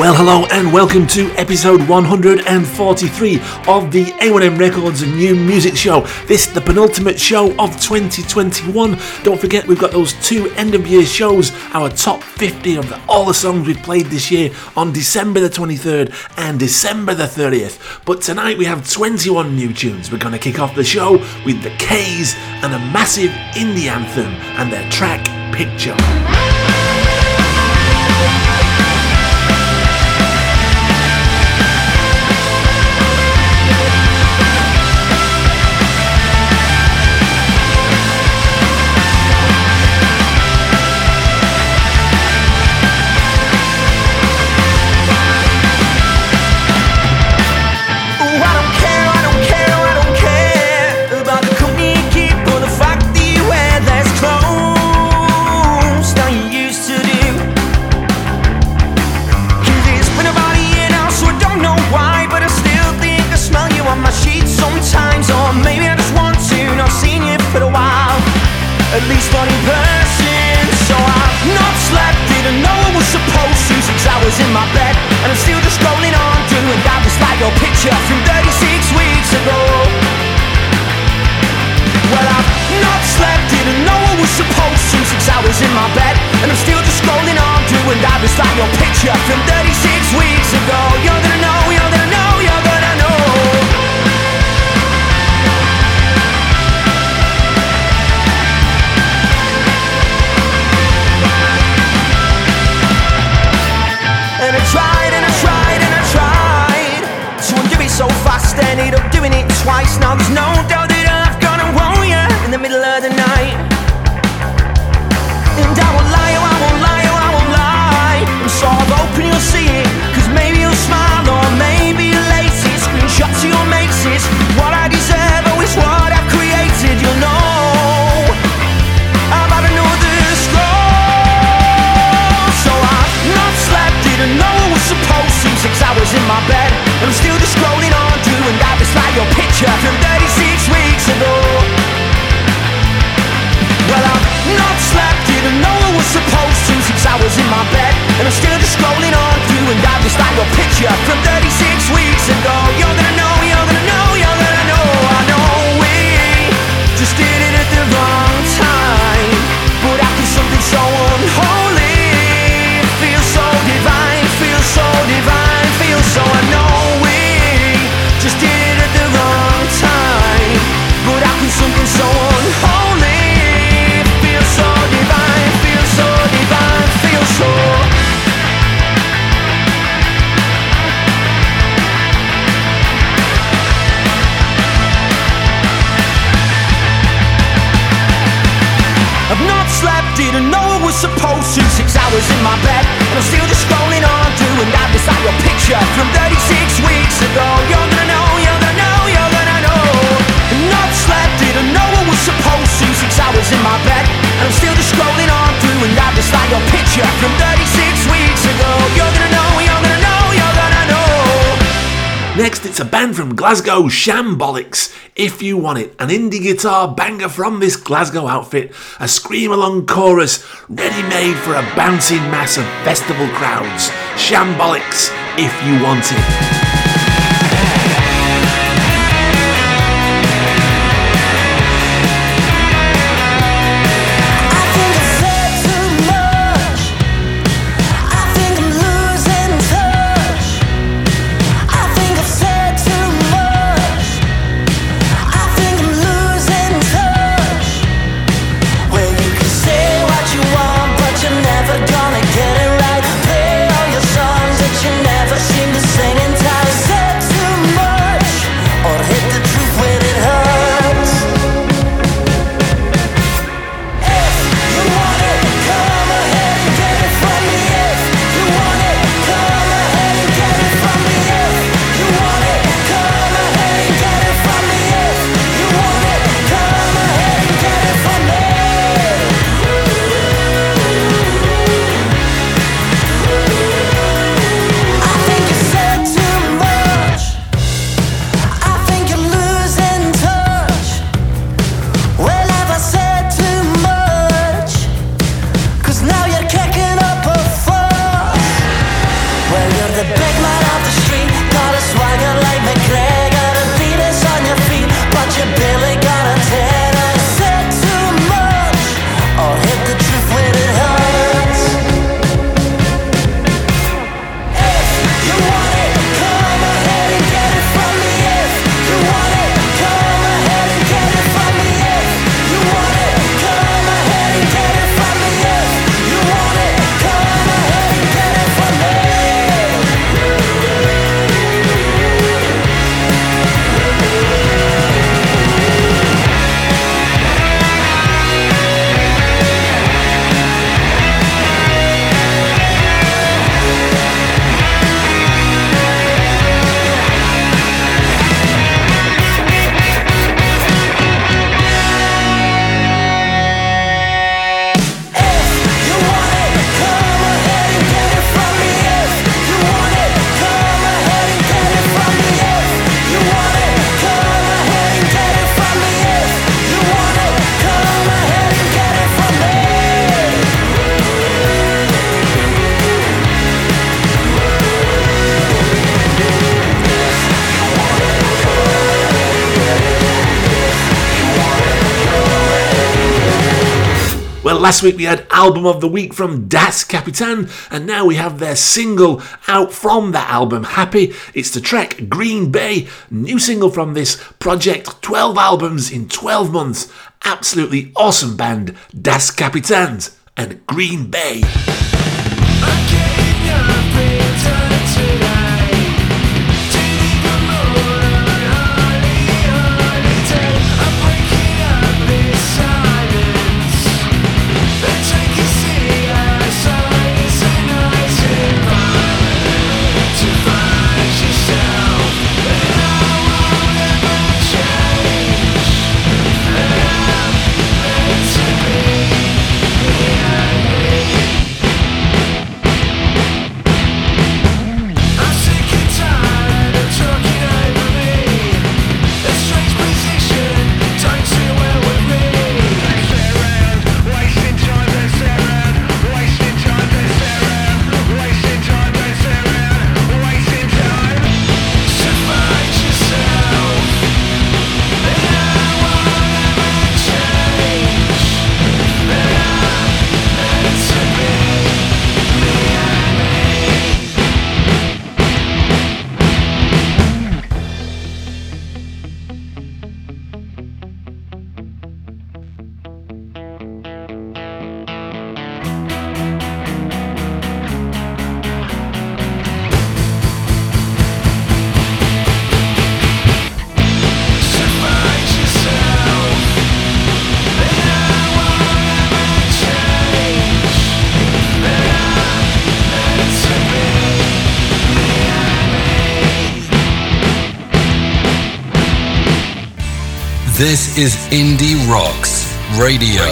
Well, hello and welcome to episode 143 of the A1M Records New Music Show. This the penultimate show of 2021. Don't forget we've got those two end of year shows, our top 50 of the, all the songs we've played this year on December the 23rd and December the 30th. But tonight we have 21 new tunes. We're going to kick off the show with the K's and a massive indie anthem and their track Picture. Like your picture from 36 weeks ago. You're gonna know, you're gonna know, you're gonna know. And I tried and I tried and I tried. To undo it so fast, ended up doing it twice. Now there's no doubt my bed, and I'm still just scrolling on, doing that. just like your picture from 36 weeks ago. You're beside from 36 weeks ago. You're gonna know, you're gonna know, you're gonna know. Not slept, didn't know I was supposed to Six hours in my bed, and I'm still just scrolling on Doing that beside your picture from 36 weeks ago. You're gonna know, you're gonna know, you're gonna know. Next, it's a band from Glasgow, Shambolics. If You Want It, an indie guitar banger from this Glasgow outfit, a scream along chorus ready made for a bouncing mass of festival crowds. Shambolics, If You Want It. Last week we had Album of the Week from Das Kapitan, and now we have their single out from that album, Happy. It's the track Green Bay, new single from this project, 12 albums in 12 months. Absolutely awesome band, Das Kapitans and Green Bay. Is Indie Rocks Radio.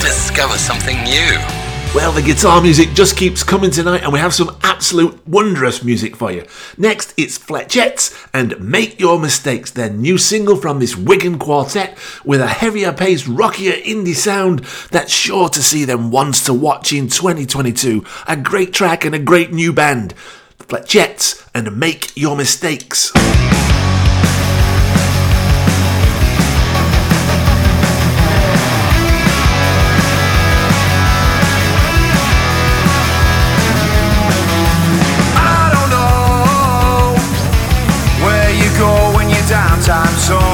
Discover something new. Well, the guitar music just keeps coming tonight, and we have some absolute wondrous music for you. Next, it's Fletchettes and Make Your Mistakes, their new single from this Wigan quartet with a heavier paced, rockier indie sound that's sure to see them once to watch in 2022. A great track and a great new band. Fletchettes and Make Your Mistakes. You're. So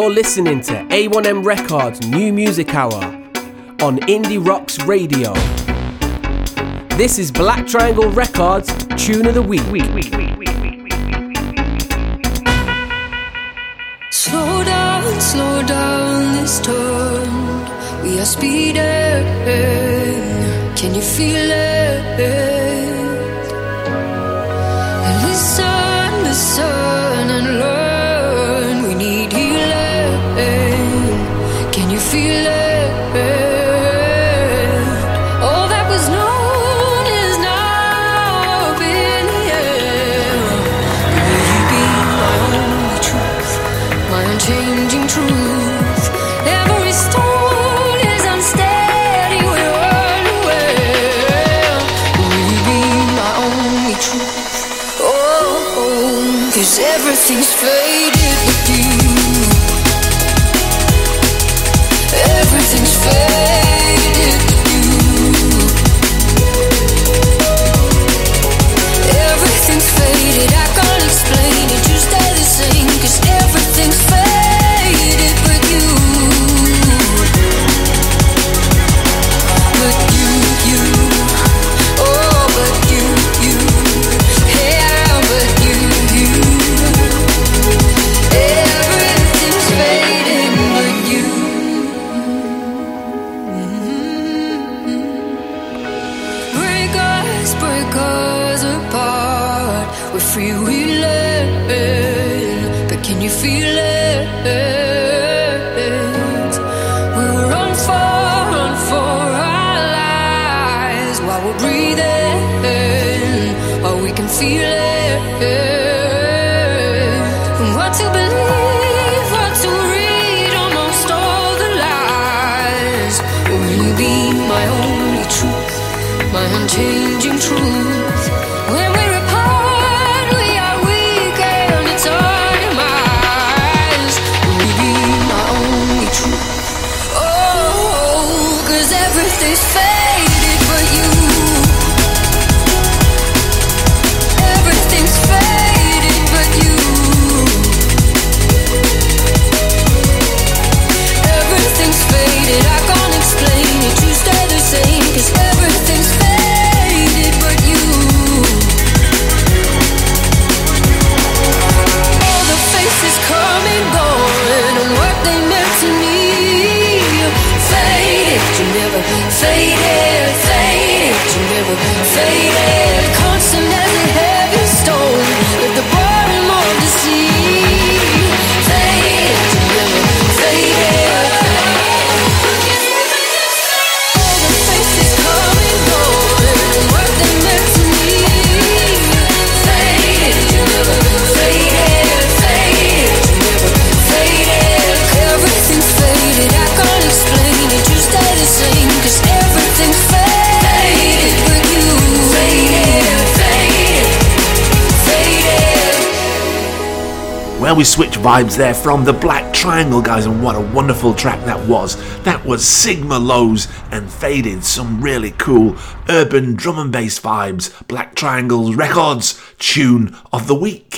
You're listening to A1M Records New Music Hour on Indie Rocks Radio. This is Black Triangle Records Tune of the Week. week, week, week. Slow down, slow down this turn. We are speeding. Can you feel it? Listen, listen, and learn. feel we switch vibes there from the Black Triangle guys, and what a wonderful track that was. That was Sigma Lowes and Faded, some really cool urban drum and bass vibes. Black Triangle's Records tune of the week.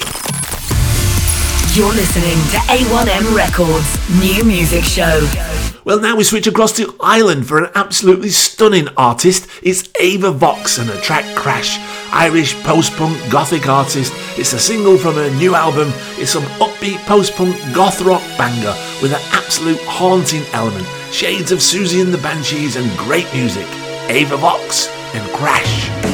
You're listening to A1M Records New Music Show. Well, now we switch across to Ireland for an absolutely stunning artist. It's Ava Vox and her track Crash. Irish post punk gothic artist. It's a single from her new album. It's some upbeat post punk goth rock banger with an absolute haunting element. Shades of Siouxsie and the Banshees and great music. Ava Vox and Crash.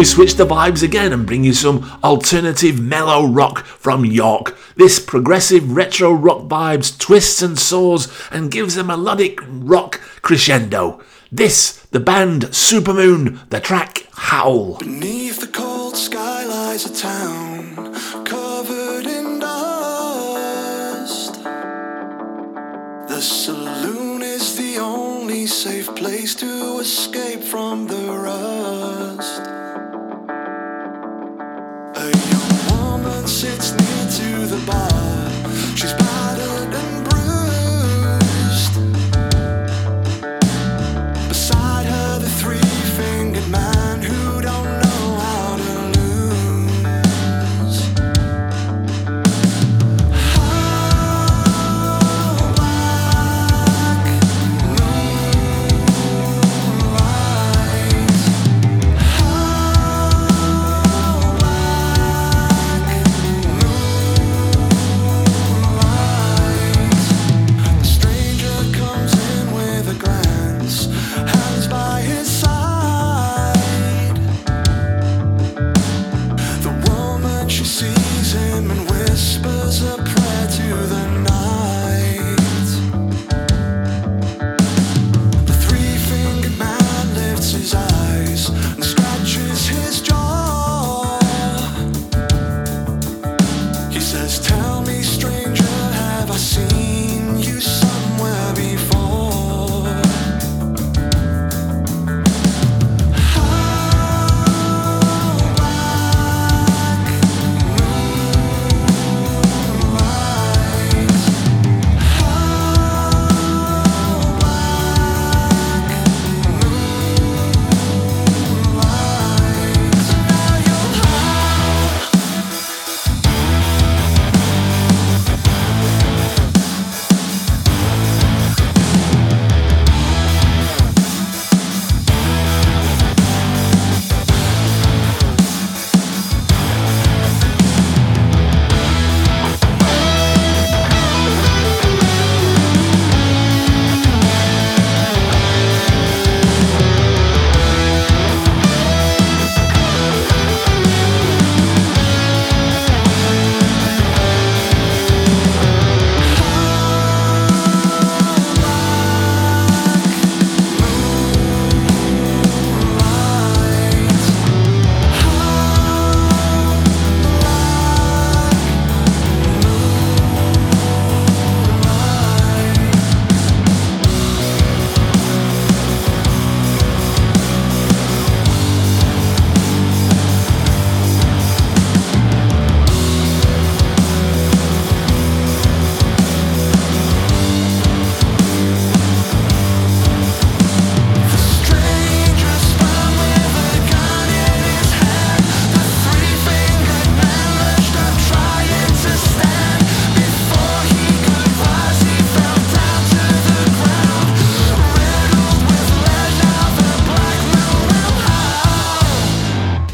We switch the vibes again and bring you some alternative mellow rock from York. This progressive retro rock vibes twists and soars and gives a melodic rock crescendo. This, the band Supermoon, the track Howl. Beneath the cold sky lies a town covered in dust. The saloon is the only safe place to escape from the rust. A young woman sits near to the bar.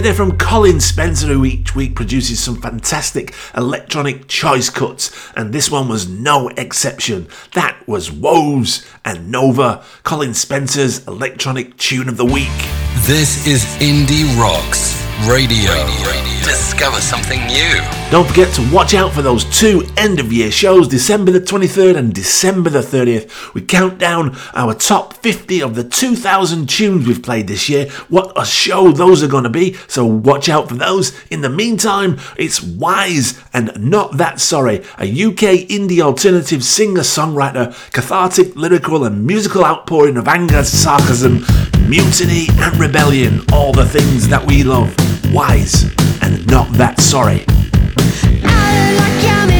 You heard there from Colin Spencer, who each week produces some fantastic electronic choice cuts, and this one was no exception. That was Woves and Nova, Colin Spencer's electronic tune of the week. This is Indie Rocks Radio. Discover something new. Don't forget to watch out for those two end of year shows, December the 23rd and December the 30th. We count down our top 50 of the 2000 tunes we've played this year. What a show those are going to be, so watch out for those. In the meantime, it's WYSE and Not That Sorry, a UK indie alternative singer songwriter, cathartic, lyrical, and musical outpouring of anger, sarcasm, mutiny, and rebellion. All the things that we love. WYSE and Not That Sorry. Thank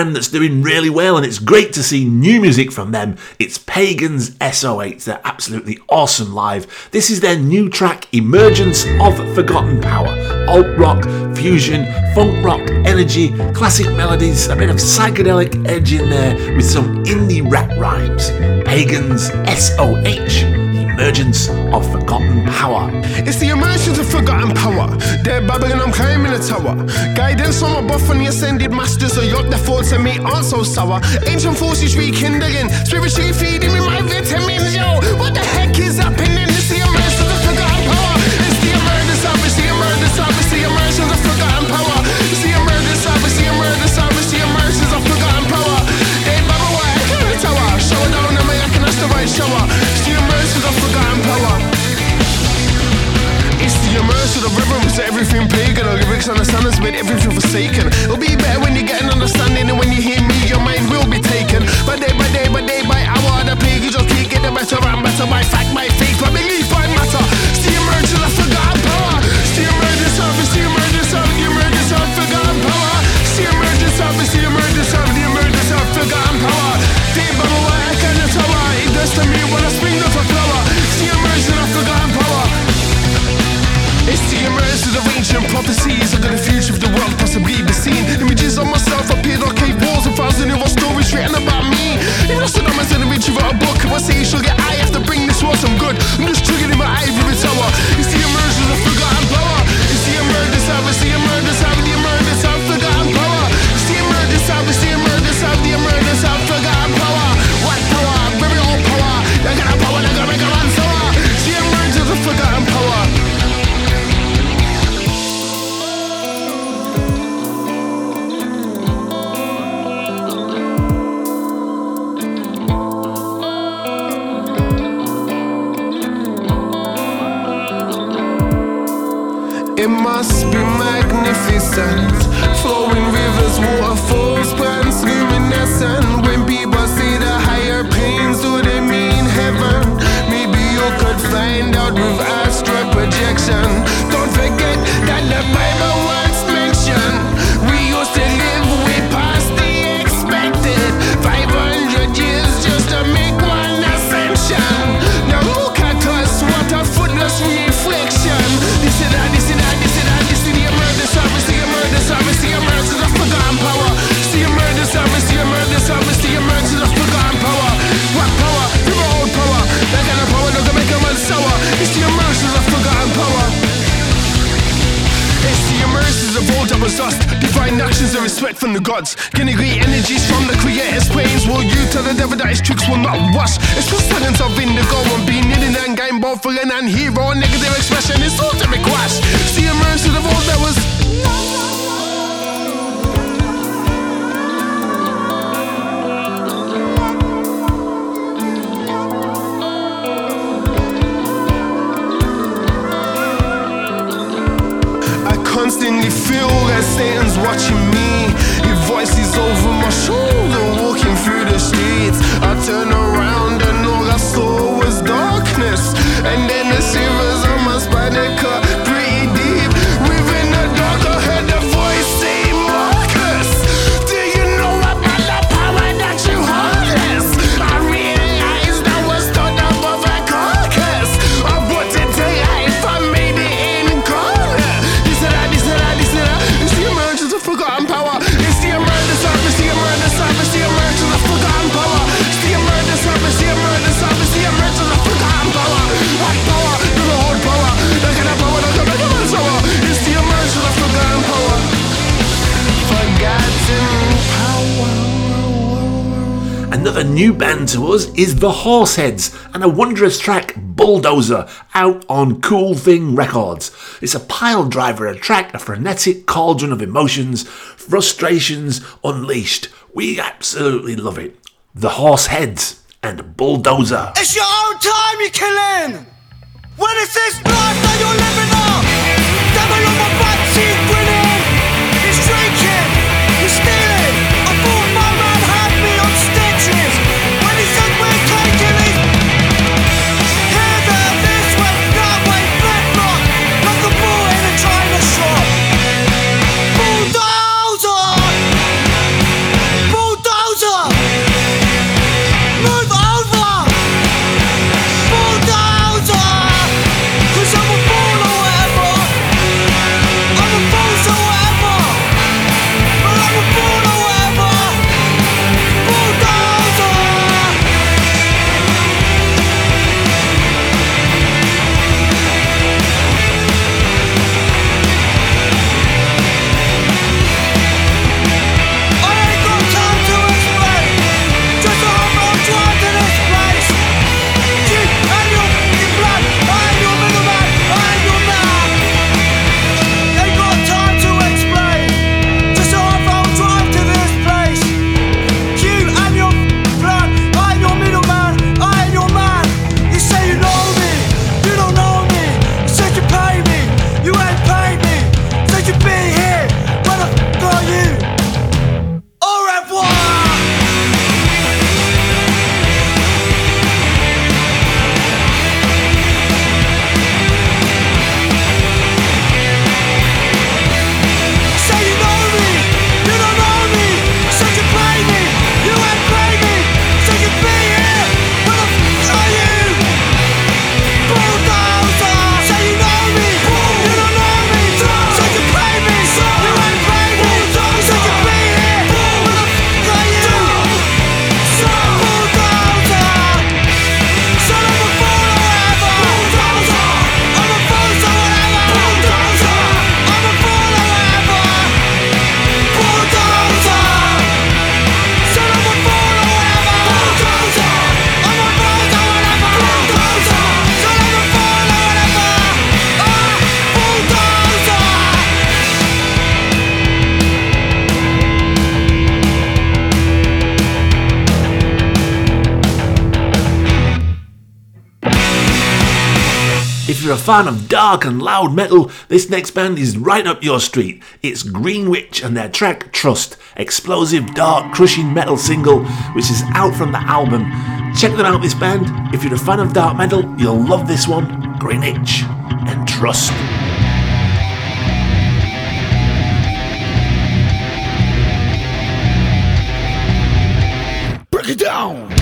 band that's doing really well, and it's great to see new music from them. It's Pagans SOH. They're absolutely awesome live. This is their new track, Emergence of Forgotten Power. Alt rock, fusion, funk rock, energy, classic melodies, a bit of psychedelic edge in there with some indie rap rhymes. Pagans SOH. Emergence of Forgotten Power. It's the emergence of forgotten power. They're babbling, I'm climbing the tower. Guidance on from above from the ascended masters. A yacht, the thoughts of me aren't so sour. Ancient forces rekindling, spiritually feeding me my vitamins. Yo, what the heck is happening? It's the emergence of forgotten power. It's the emergence of, it's the emergence of, it's the emergence of forgotten power. It's the emergence of, it's the emergence of, it's the emergence of forgotten power. They babble while I climb the tower. Shower down on me, I can ask the right shower. It's the immersion of rhythms, everything pagan. The lyrics understand has made everything forsaken. It'll be better when you get an understanding, and when you hear me, your mind will be taken. By day by day, by day by hour, the pagans just keep getting better and better. By fact, by faith, by belief, by matter. The emergence the of ancient prophecies. Look at the future of the world possibly be seen. Images of myself appeared on cave walls A thousand old stories written about me. If Nostradamus in the reach wrote a book. I say sugar I have to bring this world some good. I'm just triggered in my ivory tower. It's the emergence of forgotten out with astral projection. Don't forget that the Bible dust. Divine actions and respect from the gods. Getting great energies from the creator's planes. Will you tell the devil that his tricks will not wash? It's just silence of indigo and being in and game, both villain and hero. Negative expression is ultimate quash. It's the emergence of all that was. Watching new band to us is The Horse Heads and a wondrous track, Bulldozer, out on Cool Thing Records. It's a pile driver, a track, a frenetic cauldron of emotions, frustrations unleashed. We absolutely love it. The Horse Heads and Bulldozer. It's your own time you're killing. When is this you're a fan of dark and loud metal, this next band is right up your street. It's Greenwich and their track Trust, explosive, dark, crushing metal single, which is out from the album. Check them out, this band. If you're a fan of dark metal, you'll love this one Greenwich and Trust. Break it down.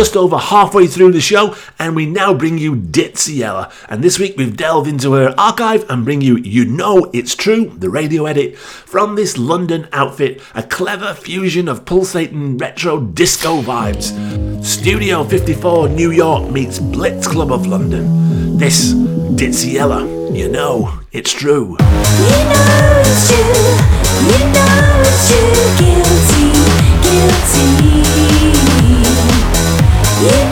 Just over halfway through the show, and we now bring you Ditsea Yella. And this week we've delved into her archive and bring you You Know It's True, the radio edit from this London outfit, a clever fusion of pulsating retro disco vibes. Studio 54 New York meets Blitz Club of London. This Ditsea Yella, You Know It's True. I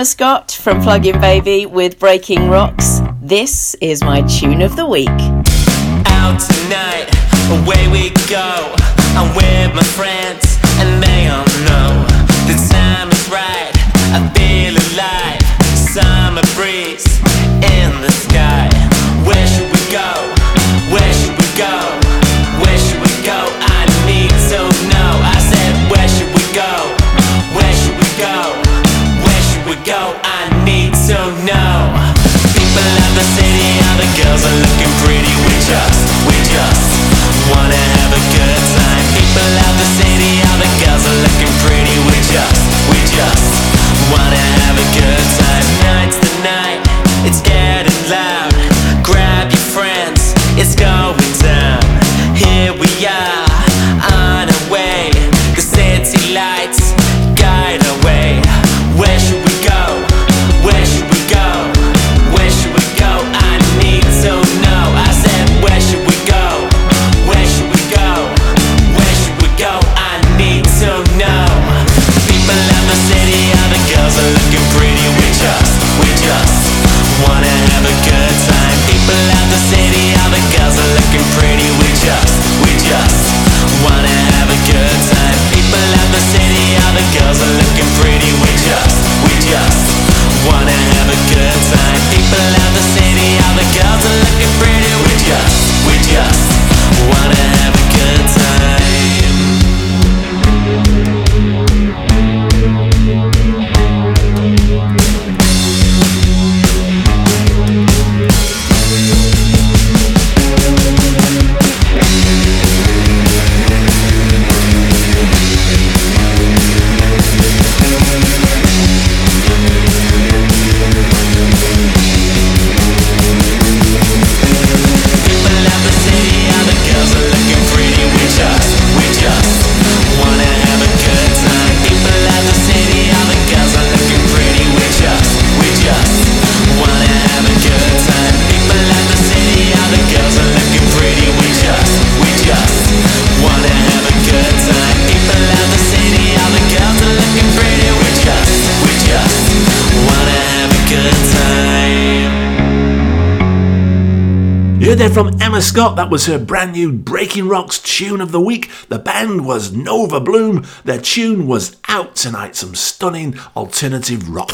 Emma Scott from Plug In Baby with Breaking Rocks. This is my tune of the week. out tonight. Away we go. I'm with my friends, Emma Scott. That was her brand new Breaking Rocks tune of the week. The band was Nova Bloom. Their tune was out tonight. Some stunning alternative rock.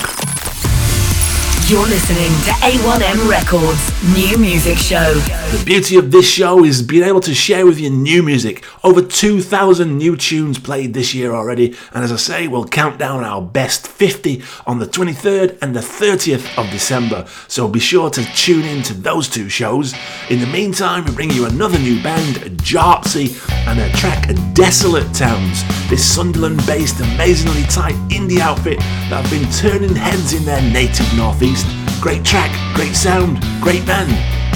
You're listening to A1M Records New Music Show. The beauty of this show is being able to share with you new music. Over 2,000 new tunes played this year already, and as I say, we'll count down our best 50 on the 23rd and the 30th of December. So be sure to tune in to those two shows. In the meantime, we bring you another new band, Jarpsy, and their track Desolate Towns. This Sunderland based, amazingly tight indie outfit that have been turning heads in their native northeast. Great track, great sound, great band.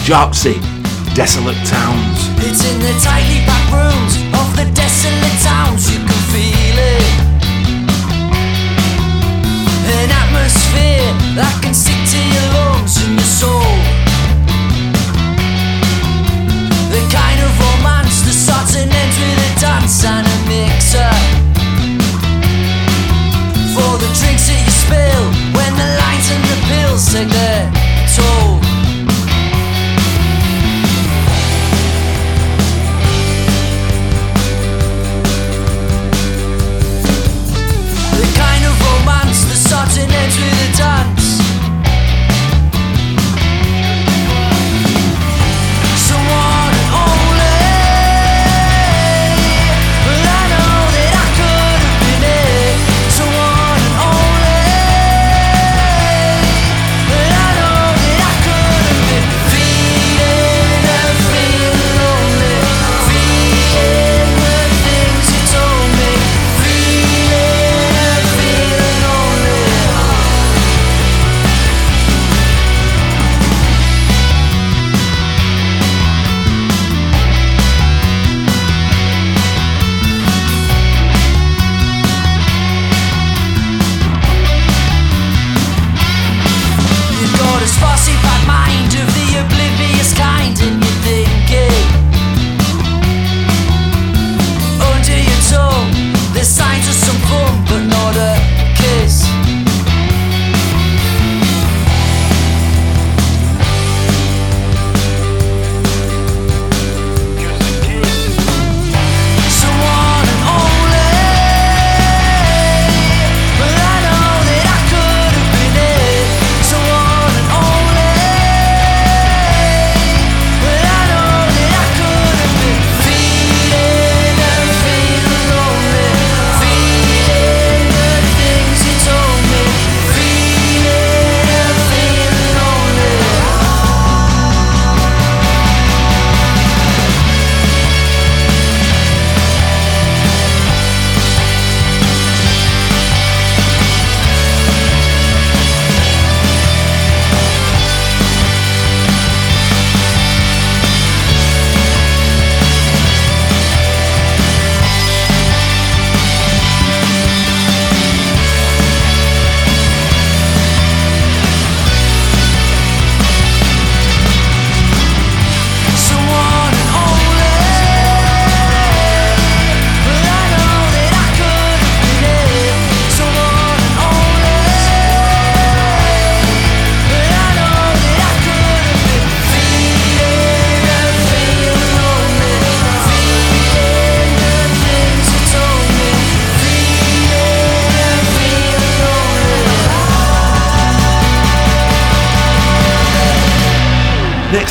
Jarpsy, Desolate Towns. It's in the tightly packed rooms of the desolate towns. You can feel it. An atmosphere that can stick to your lungs and your soul. The kind of romance that starts and ends with a dance and a mixer. For the drinks that you spill and the pills take their toll. The kind of romance that starts and ends with a dance.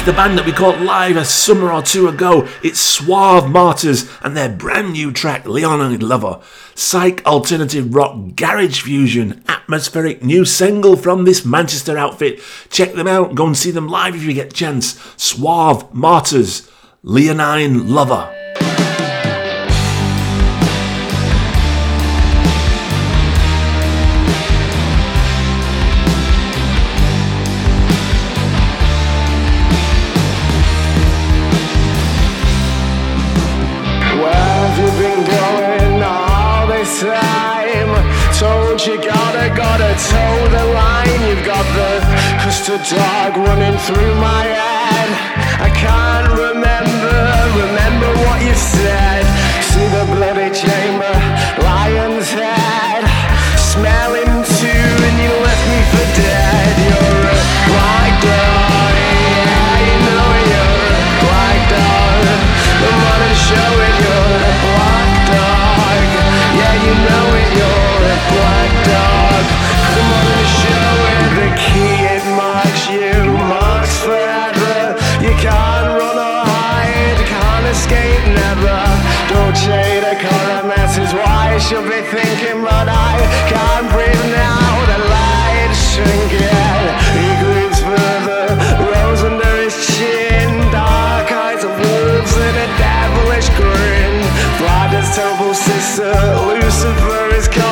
The band that we caught live a summer or two ago. It's Suave Martyrs and their brand new track, "Leonine Lover. Psych alternative rock, garage fusion, atmospheric new single from this Manchester outfit. Check them out. Go and see them live if you get a chance. Suave Martyrs, Leonine Lover. running through my Lucifer is coming.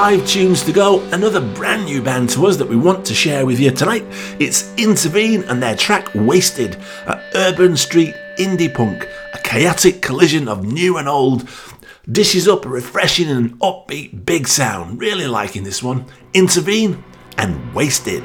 five tunes to go. Another brand new band to us that we want to share with you tonight. It's Intervene and their track Wasted, urban street indie punk, a chaotic collision of new and old. Dishes up a refreshing and upbeat big sound. Really liking this one. Intervene and Wasted.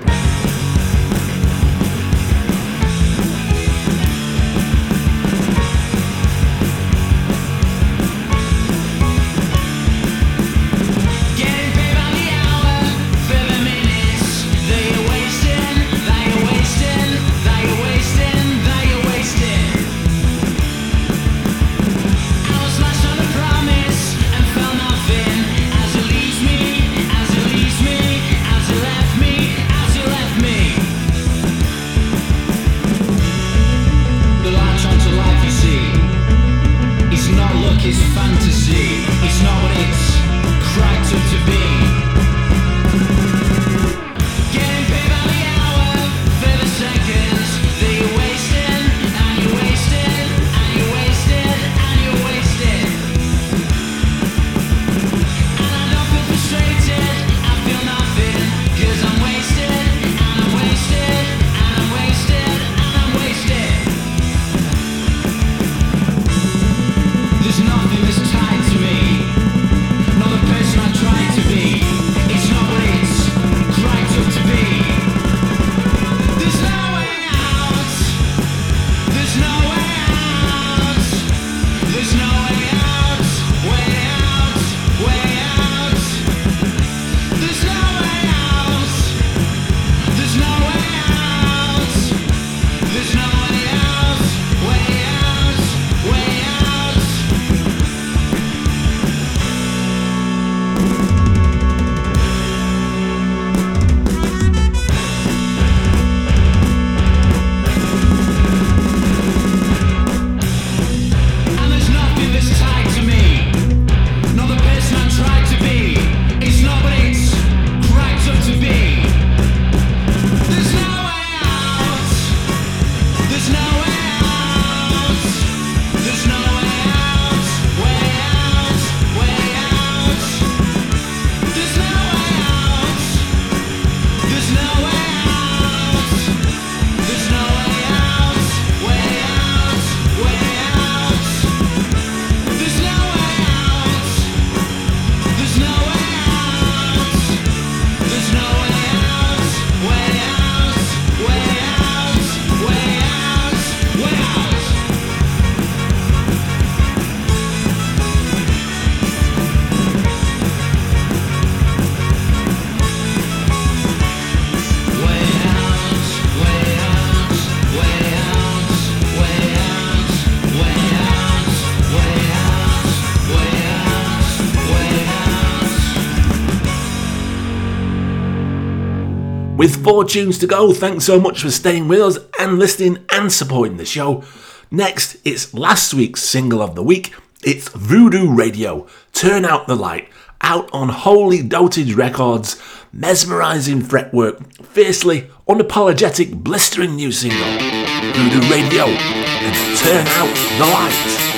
With four tunes to go, thanks so much for staying with us and listening and supporting the show. Next, it's last week's single of the week. It's Voodoo Radio, Turn Out the Light, out on Holy Dotage Records. Mesmerizing fretwork, fiercely unapologetic, blistering new single. Voodoo Radio, and Turn Out the Light.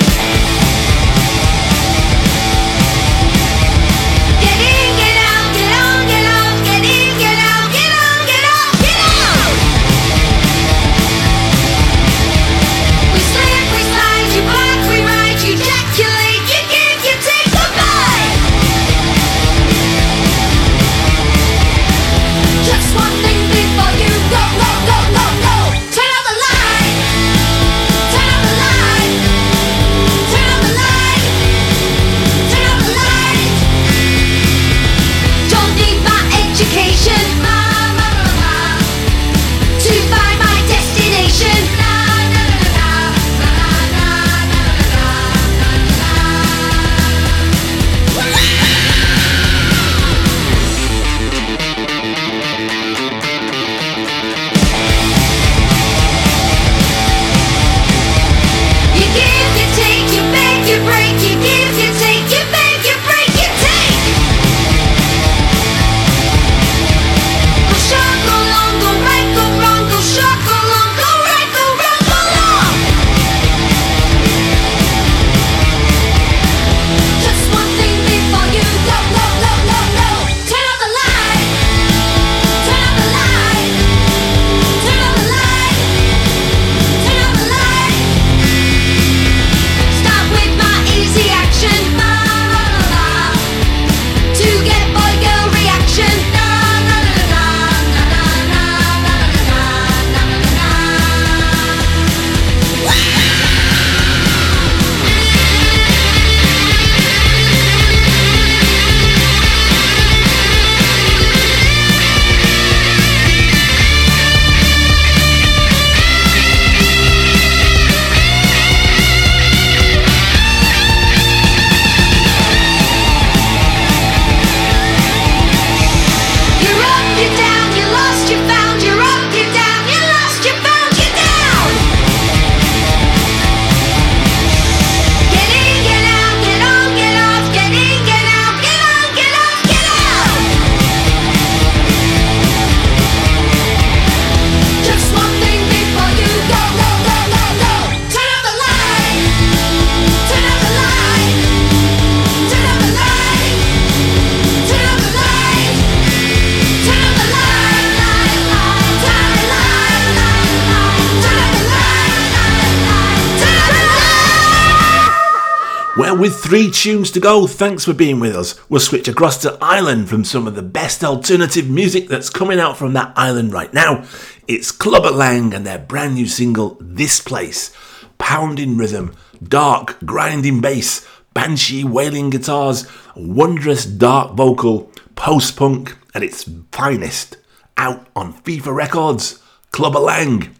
tunes to go, thanks for being with us. We'll switch across to Ireland from some of the best alternative music that's coming out from that island right now. It's Klubber Lang and their brand new single, This Place. Pounding rhythm, dark, grinding bass, banshee wailing guitars, wondrous dark vocal, post punk at its finest. Out on FIFA Records, Klubber Lang,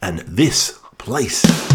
and this place.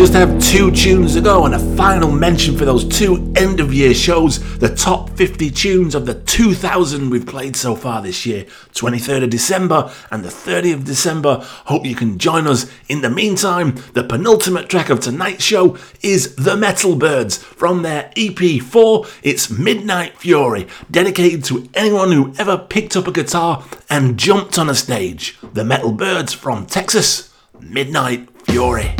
Just have two tunes to go and a final mention for those two end of year shows. The top 50 tunes of the 2000 we've played so far this year, 23rd of December and the 30th of December. Hope you can join us. In the meantime, the penultimate track of tonight's show is The Metal Byrds from their EP4. It's Midnight Fury, dedicated to anyone who ever picked up a guitar and jumped on a stage. The Metal Byrds from Texas, Midnight Fury.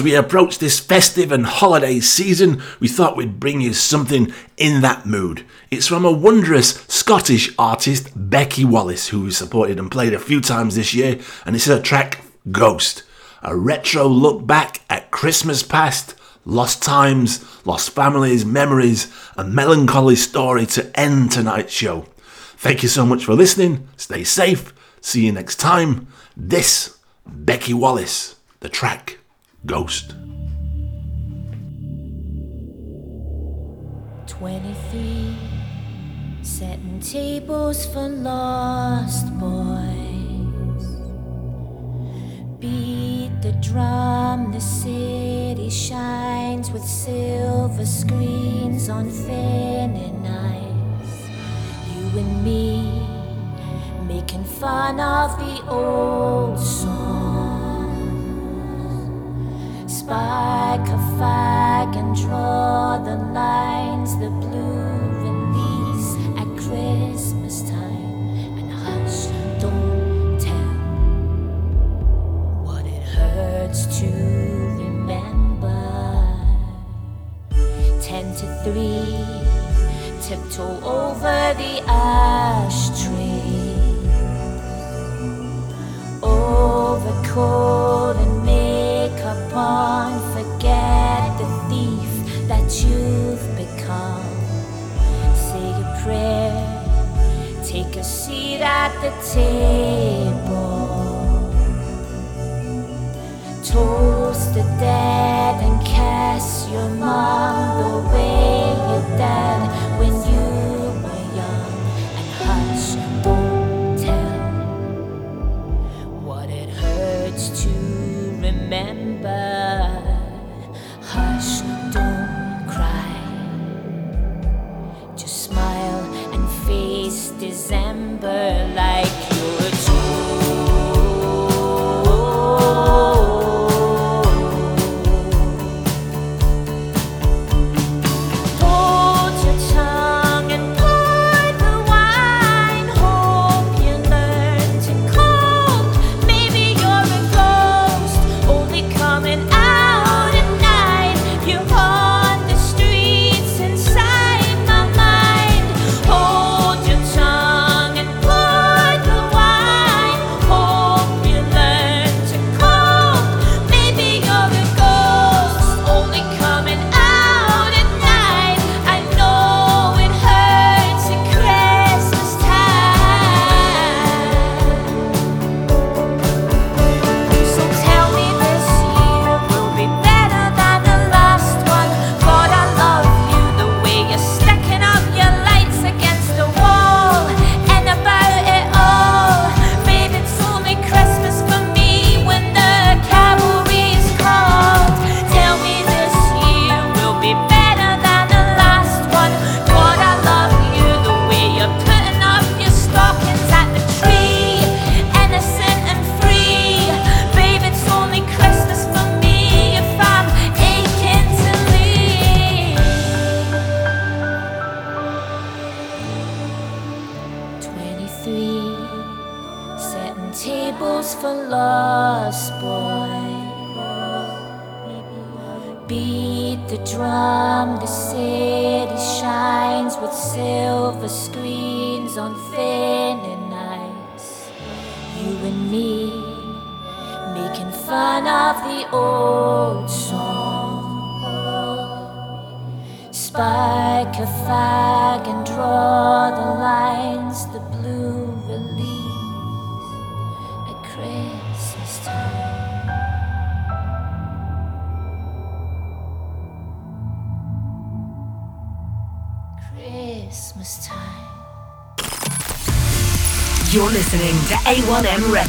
As we approach this festive and holiday season, we thought we'd bring you something in that mood. It's from a wondrous Scottish artist, Becci Wallace, who we supported and played a few times this year, and it's her track Ghost, a retro look back at Christmas past, lost times, lost families, memories, a melancholy story to end tonight's show. Thank you so much for listening. Stay safe. See you next time. This, Becci Wallace, the track Ghost. 23 setting tables for lost boys. Beat the drum the city shines with silver screens on thinning ice. You and me making fun of the old songs spike a fag and draw the lines, the blue release at Christmas time. And hush, don't tell what it hurts to remember. Ten to three, tiptoe over the ashtray. Over cold and makeup on, forget the thief that you've become. Say a prayer, take a seat at the table. Toast the dead and kiss your mom the way your dad when you were young. And hush, don't tell what it hurts to remember. Hush, don't cry. Just smile and face December